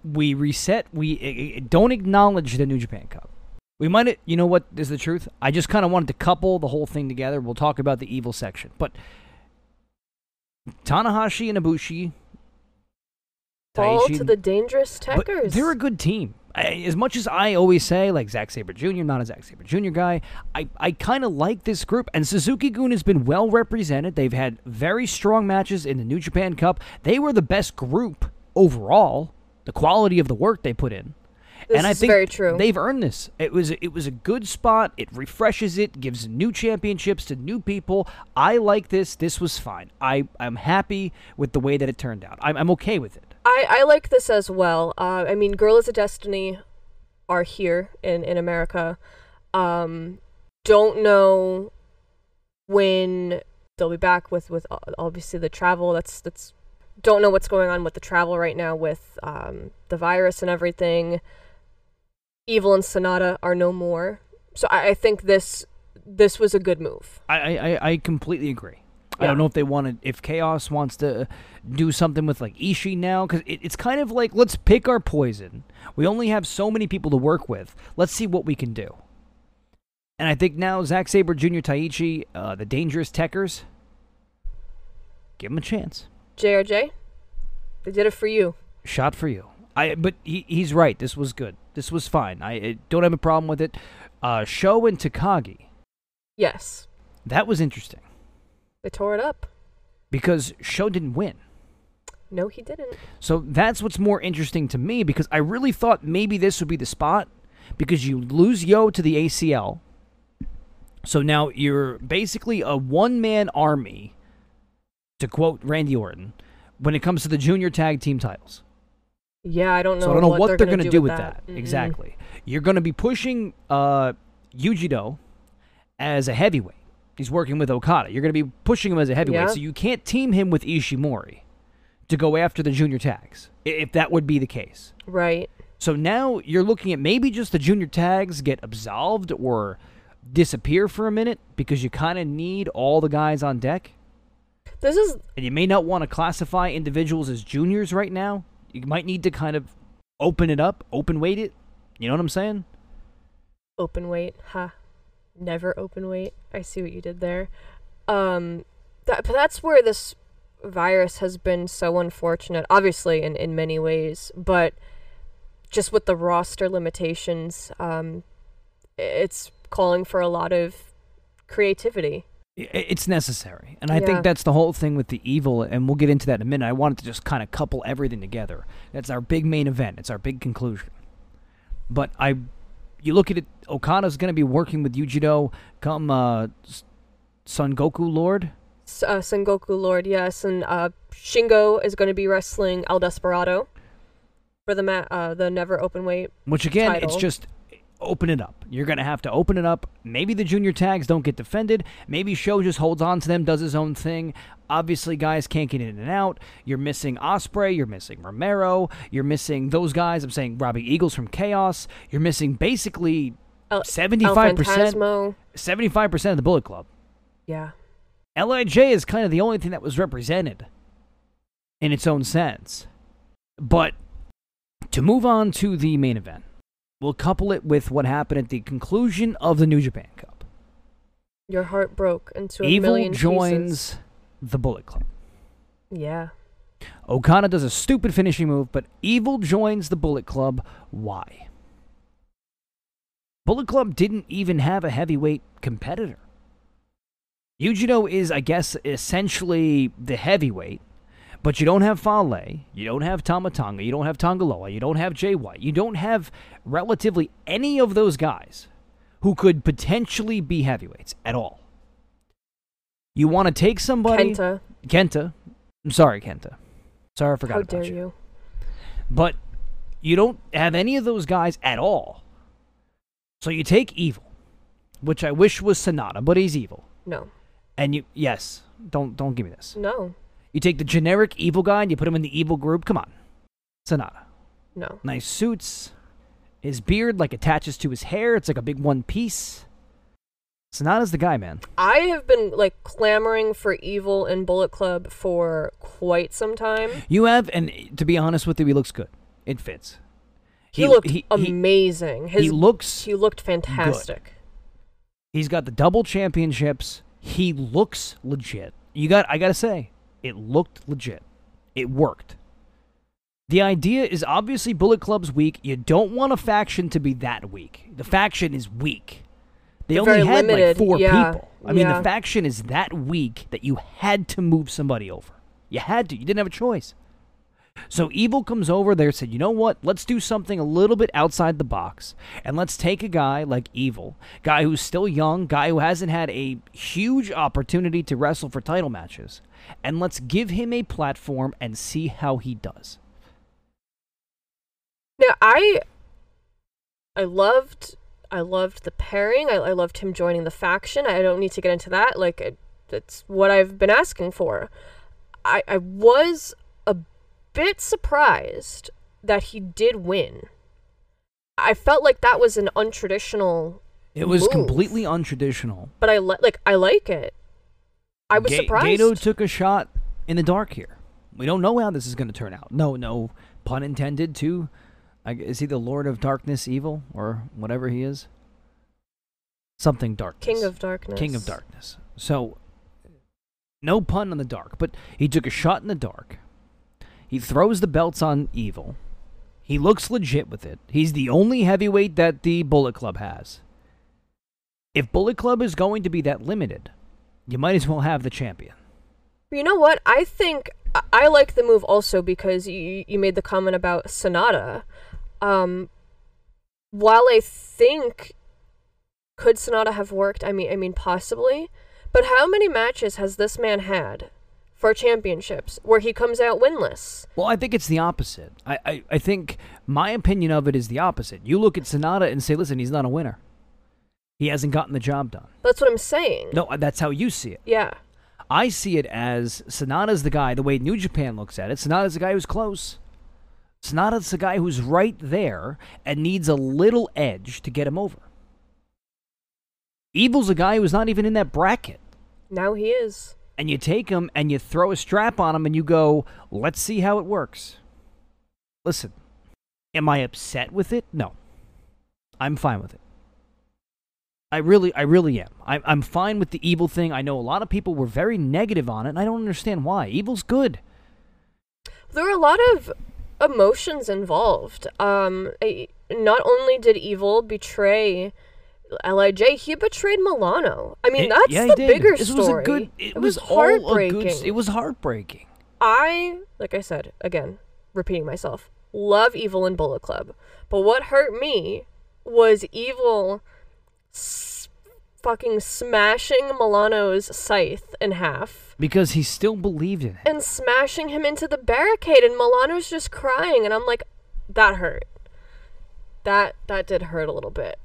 C: We reset. We don't acknowledge the New Japan Cup. We might, you know what is the truth? I just kind of wanted to couple the whole thing together. We'll talk about the evil section. But Tanahashi and Ibushi.
B: Fall
C: Taichi-
B: to the Dangerous Tekkers.
C: they're a good team. I, as much as I always say, like Zack Sabre Jr., not a Zack Sabre Jr. guy, I, I kind of like this group. And Suzuki-gun has been well represented. They've had very strong matches in the New Japan Cup. They were the best group overall, the quality of the work they put in.
B: This
C: and I think
B: very true.
C: they've earned this. It was it was a good spot. It refreshes it, gives new championships to new people. I like this. This was fine. I I'm happy with the way that it turned out. I'm I'm okay with it.
B: I, I like this as well. Uh, I mean, Gorillas of Destiny are here in, in America. Um, don't know when they'll be back with, with obviously the travel. That's that's don't know what's going on with the travel right now with um, the virus and everything. Evil and Sanada are no more, so I, I think this this was a good move.
C: I, I- I completely agree. I don't know if they want to, if Chaos wants to do something with like Ishii now, because it, it's kind of like let's pick our poison. We only have so many people to work with. Let's see what we can do. And I think now Zack Sabre Jr. Taichi, uh, the Dangerous Tekkers, give him a chance.
B: JRJ, they did it for you.
C: Shot for you. I but he, he's right. This was good. This was fine. I, I don't have a problem with it. Uh, Sho and Takagi.
B: Yes,
C: That was interesting
B: they tore it up.
C: because Sho didn't win.
B: No, he didn't.
C: So that's what's more interesting to me because I really thought maybe this would be the spot because you lose Yoh to the ACL. So now you're basically a one man army, to quote Randy Orton, when it comes to the junior tag team titles.
B: Yeah, I don't know.
C: So I don't know what,
B: they're,
C: they're
B: going to
C: do with that.
B: Mm-mm.
C: Exactly. You're going to be pushing uh, Yujiro as a heavyweight. He's working with Okada. You're going to be pushing him as a heavyweight.
B: Yeah.
C: So you can't team him with Ishimori to go after the junior tags, if that would be the case.
B: Right.
C: So now you're looking at maybe just the junior tags get absolved or disappear for a minute because you kind of need all the guys on deck.
B: This is
C: And you may not want to classify individuals as juniors right now. You might need to kind of open it up, open weight it. You know what I'm saying?
B: open weight. Ha. Never open weight. I see what you did there. Um that but that's where this virus has been so unfortunate. Obviously in in many ways, but just with the roster limitations, um it's calling for a lot of creativity.
C: It's necessary. And I
B: Yeah.
C: think that's the whole thing with the evil, and we'll get into that in a minute. I wanted to just kind of couple everything together. That's our big main event, it's our big conclusion. But I, you look at it, Okada's going to be working with Yujiro come uh, S- Son Goku Lord.
B: Uh, Sengoku Lord, yes, and uh, Shingo is going to be wrestling El Desperado for the ma- uh, the never open weight.
C: Which again, it's just open it up. You're gonna have to open it up. Maybe the junior tags don't get defended. Maybe Sho just holds on to them, does his own thing. Obviously, guys can't get in and out. You're missing Ospreay. You're missing Romero. You're missing those guys. I'm saying Robbie Eagles from Chaos. You're missing basically 75 percent. 75 percent of the Bullet Club.
B: Yeah.
C: Lij is kind of the only thing that was represented in its own sense. But to move on to the main event, we'll couple it with what happened at the conclusion of the New Japan Cup.
B: Your heart broke into a
C: Evil
B: million
C: joins
B: pieces.
C: The Bullet Club.
B: Yeah.
C: Okada does a stupid finishing move, but Evil joins the Bullet Club. Why? Bullet Club didn't even have a heavyweight competitor. Yujiro is, I guess, essentially the heavyweight, but you don't have Fale, you don't have Tama Tonga, you don't have Tanga Loa, you don't have Jay White, you don't have relatively any of those guys who could potentially be heavyweights at all. You want to take somebody.
B: Kenta.
C: Kenta. I'm sorry, Kenta. Sorry, I forgot
B: How
C: about
B: dare
C: you.
B: you?
C: But you don't have any of those guys at all. So you take Evil, which I wish was Sanada, but he's evil.
B: No.
C: And you, yes, don't don't give me this.
B: No.
C: You take the generic evil guy and you put him in the evil group. Come on, Sanada.
B: No.
C: Nice suits. His beard like attaches to his hair. It's like a big one piece. Sanada's the guy, man.
B: I have been like clamoring for Evil in Bullet Club for quite some time.
C: You have, and to be honest with you, he looks good. It fits.
B: He, looked amazing. His,
C: he looks.
B: he looked fantastic.
C: He's got the double championships. He looks legit. You got. I gotta say, it looked legit. It worked. The idea is obviously Bullet Club's weak. You don't want a faction to be that weak. The faction is weak. They
B: They're
C: only had
B: limited,
C: like four
B: yeah,
C: people. I mean, the faction is that weak that you had to move somebody over. You had to. You didn't have a choice. So Evil comes over there and said, you know what? Let's do something a little bit outside the box. And let's take a guy like Evil, guy who's still young, guy who hasn't had a huge opportunity to wrestle for title matches, and let's give him a platform and see how he does.
B: Now I I loved I loved the pairing. I, I loved him joining the faction. I don't need to get into that. Like it, it's what I've been asking for. I I was a bit surprised that he did win. I felt like that was an untraditional
C: It was
B: move,
C: completely untraditional.
B: but I li- like I like it. I was surprised.
C: Gedo took a shot in the dark here. We don't know how this is going to turn out. No, no pun intended. To I is he the Lord of Darkness, evil, or whatever he is? Something darkness.
B: King of Darkness.
C: King of Darkness. So, no pun on the dark, but he took a shot in the dark. He throws the belts on evil. He looks legit with it. He's the only heavyweight that the Bullet Club has. If Bullet Club is going to be that limited, you might as well have the champion.
B: You know what? I think I- I like the move also because you you made the comment about Sanada. Um, while I think could Sanada have worked, I mean, I mean possibly, but how many matches has this man had for championships where he comes out winless?
C: Well, I think it's the opposite. I, I, I think my opinion of it is the opposite. You look at Sanada and say, listen, he's not a winner. He hasn't gotten the job done.
B: That's what I'm saying.
C: No, that's how you see it.
B: Yeah.
C: I see it as Sanada's the guy, the way New Japan looks at it. Sanada's the guy who's close. Sanada's the guy who's right there and needs a little edge to get him over. Evil's a guy who's not even in that bracket.
B: Now he is.
C: And you take him and you throw a strap on him and you go, let's see how it works. Listen, am I upset with it? No. I'm fine with it. I really, I really am. I, I'm fine with the evil thing. I know a lot of people were very negative on it, and I don't understand why. Evil's good.
B: There were a lot of emotions involved. Um, not only did Evil betray Lij, he betrayed Milano. I mean,
C: It-
B: that's
C: yeah,
B: the bigger
C: this
B: story.
C: was a good. It,
B: was,
C: was, all a
B: heartbreaking.
C: good. It was heartbreaking.
B: I, like I said, again, repeating myself, love Evil in Bullet Club. But what hurt me was Evil s- fucking smashing Milano's scythe in half
C: Because he still believed in it.
B: and smashing him into the barricade and Milano's just crying and I'm like that hurt. That that did hurt a little bit.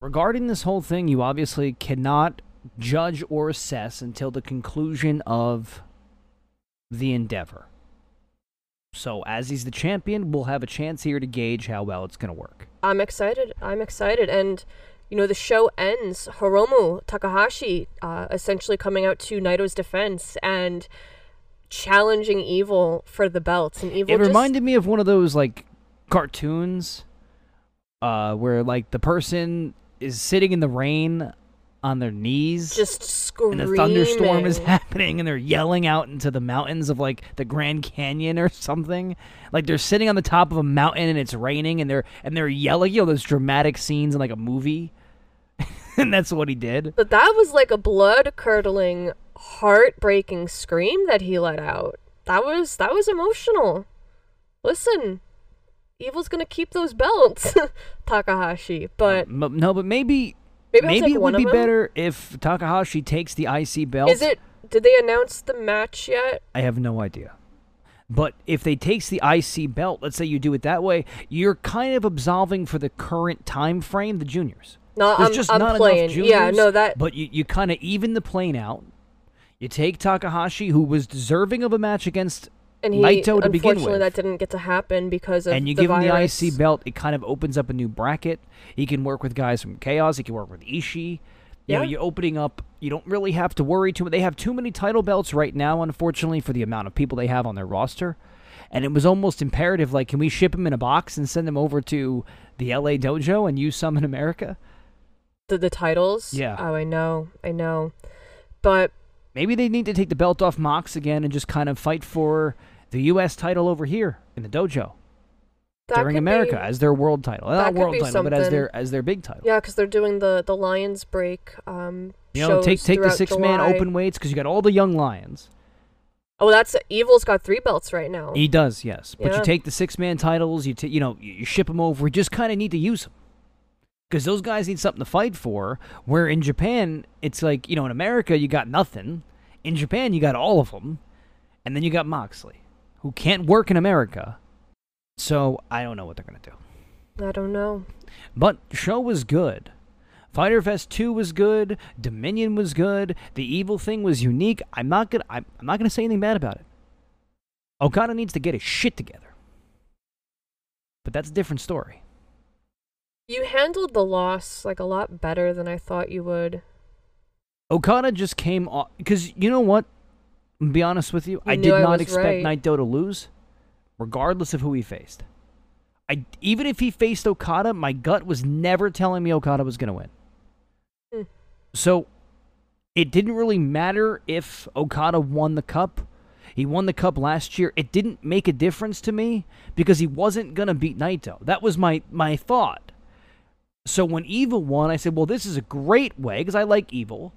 C: Regarding this whole thing, you obviously cannot judge or assess until the conclusion of the endeavor. So, as he's the champion, we'll have a chance here to gauge how well it's going to work.
B: I'm excited. I'm excited and you know the show ends Hiromu Takahashi uh, essentially coming out to Naito's defense and challenging Evil for the belts and Evil
C: it
B: just,
C: reminded me of one of those like cartoons uh, where like the person is sitting in the rain on their knees
B: just screaming
C: and the thunderstorm is happening and they're yelling out into the mountains of like the Grand Canyon or something. Like they're sitting on the top of a mountain and it's raining and they're and they're yelling, you know, those dramatic scenes in like a movie. [LAUGHS] and that's what he did.
B: But that was like a blood curdling, heartbreaking scream that he let out. That was that was emotional. Listen, Evil's gonna keep those belts, [LAUGHS] Takahashi. But
C: no, but maybe
B: maybe,
C: maybe it would be better if Takahashi takes the IC belt.
B: Is it? Did they announce the match yet?
C: I have no idea. But if they takes the IC belt, let's say you do it that way, you're kind of absolving for the current time frame the juniors.
B: No,
C: There's
B: I'm,
C: just
B: I'm
C: not
B: playing.
C: enough juniors.
B: yeah, no, that
C: But you, you kind of even the plane out. You take Takahashi, who was deserving of a match against,
B: and he
C: Naito to begin with.
B: that didn't get to happen because of
C: and you
B: the
C: give
B: virus.
C: him the IC belt. It kind of opens up a new bracket. He can work with guys from Chaos. He can work with Ishii. You know,
B: Yeah.
C: you're opening up. You don't really have to worry too. Much. They have too many title belts right now, unfortunately, for the amount of people they have on their roster. And it was almost imperative. Like, can we ship them in a box and send them over to the LA dojo and use some in America?
B: The the titles.
C: Yeah.
B: Oh, I know, I know, but
C: Maybe they need to take the belt off Mox again and just kind of fight for the U.S. title over here in the dojo
B: that
C: during America
B: Be,
C: as their world title, not world title, but as their as their big title.
B: yeah, because they're doing the the Lions break. Um,
C: You know, take take the six man open weights because you got all the young lions.
B: Oh, that's Evil's got three belts right now.
C: He does, yes. But you take the six man titles, you ta- you know, you ship them over. You just kind of need to use them because those guys need something to fight for. Where in Japan, it's like you know, in America you got nothing. In Japan, you got all of them, and then you got Moxley, who can't work in America. So I don't know what they're gonna do.
B: I don't know.
C: But show was good. Fighter Fest 2 was good. Dominion was good. The evil thing was unique. I'm not gonna I'm, I'm not gonna say anything bad about it. Okada needs to get his shit together. But that's a different story.
B: You handled the loss like a lot better than I thought you would.
C: Okada just came off because you know what? Be honest with you.
B: You
C: I did
B: I
C: not expect
B: right.
C: Naito to lose, regardless of who he faced. I even if he faced Okada, my gut was never telling me Okada was gonna win.
B: Hmm.
C: So it didn't really matter if Okada won the cup. He won the cup last year. It didn't make a difference to me because he wasn't gonna beat Naito. That was my my thought. So when Evil won, I said, "Well, this is a great way because I like Evil.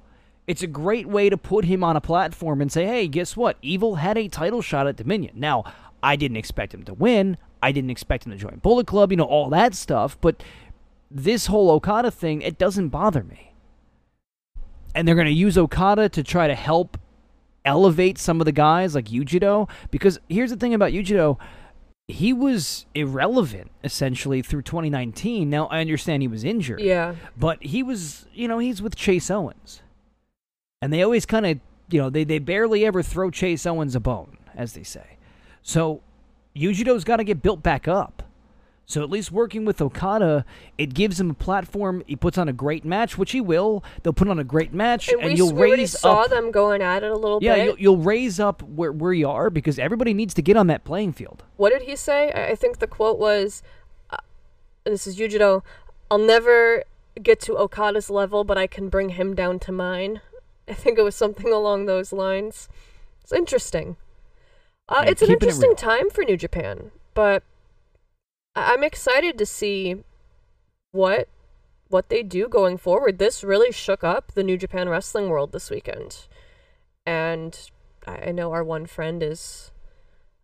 C: It's a great way to put him on a platform and say, "Hey, guess what? Evil had a title shot at Dominion." Now, I didn't expect him to win. I didn't expect him to join Bullet Club, you know, all that stuff, but this whole Okada thing, it doesn't bother me. And they're going to use Okada to try to help elevate some of the guys like Yujiro because here's the thing about Yujiro, he was irrelevant essentially through 2019. Now, I understand he was injured.
B: Yeah.
C: But he was, you know, he's with Chase Owens. And they always kind of, you know, they, they barely ever throw Chase Owens a bone, as they say. So Yujiro's got to get built back up. So at least working with Okada, it gives him a platform. He puts on a great match, which he will. They'll put on a great match,
B: And,
C: and
B: we,
C: you'll
B: we
C: raise
B: saw
C: up.
B: them going at it a little
C: yeah,
B: bit.
C: you'll, you'll raise up where, where you are because everybody needs to get on that playing field.
B: what did he say? I think the quote was, uh, "This is Yujiro. I'll never get to Okada's level, but I can bring him down to mine." I think it was something along those lines. It's interesting. Uh,
C: Yeah,
B: it's an
C: keeping it
B: interesting time for New Japan, but I- I'm excited to see what what they do going forward. This really shook up the New Japan wrestling world this weekend, and I I know our one friend is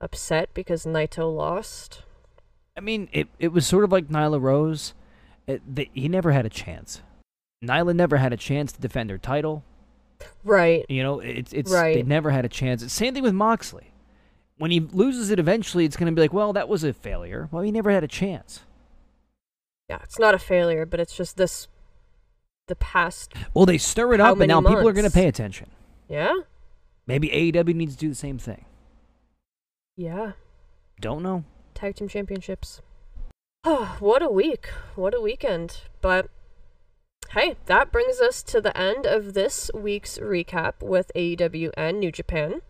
B: upset because Naito lost.
C: I mean, it, it was sort of like Nyla Rose. It, they, he never had a chance. Nyla never had a chance to defend her title.
B: Right.
C: You know, it's it's
B: right.
C: they never had a chance. Same thing with Moxley. When he loses it eventually, it's going to be like, well, that was a failure. Well, he never had a chance.
B: Yeah, it's not a failure, but it's just this the past.
C: Well, they stir it up, and now
B: many
C: people are going to pay attention.
B: Yeah?
C: Maybe AEW needs to do the same thing.
B: Yeah.
C: Don't know.
B: Tag team championships. Oh, [SIGHS] what a week. What a weekend. But hey, that brings us to the end of this week's recap with AEW and New Japan.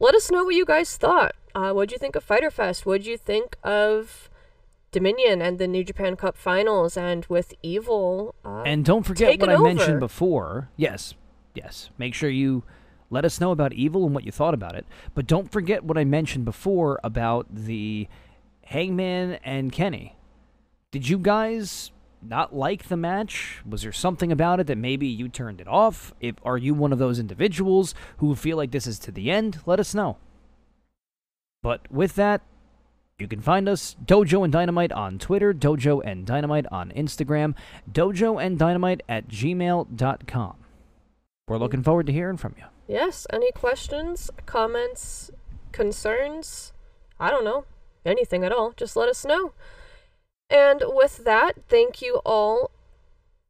B: Let us know what you guys thought. Uh, what'd you think of Fighter Fest? What'd you think of Dominion and the New Japan Cup finals and with Evil? Uh,
C: And don't forget what I mentioned before. Yes, yes. Make sure you let us know about Evil and what you thought about it. But don't forget what I mentioned before about the Hangman and Kenny. Did you guys not like the match? Was there something about it that maybe you turned it off? If are you one of those individuals who feel like this is to the end? Let us know. But with that, you can find us Dojo and Dynamite on Twitter, Dojo and Dynamite on Instagram, Dojo and Dynamite at gmail.com. We're looking forward to hearing from you.
B: Yes, any questions, comments, concerns? I don't know. Anything at all. Just let us know. And with that, thank you all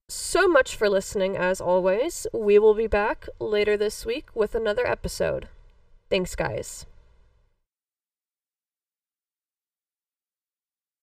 B: so much for listening as always. We will be back later this week with another episode. Thanks, guys.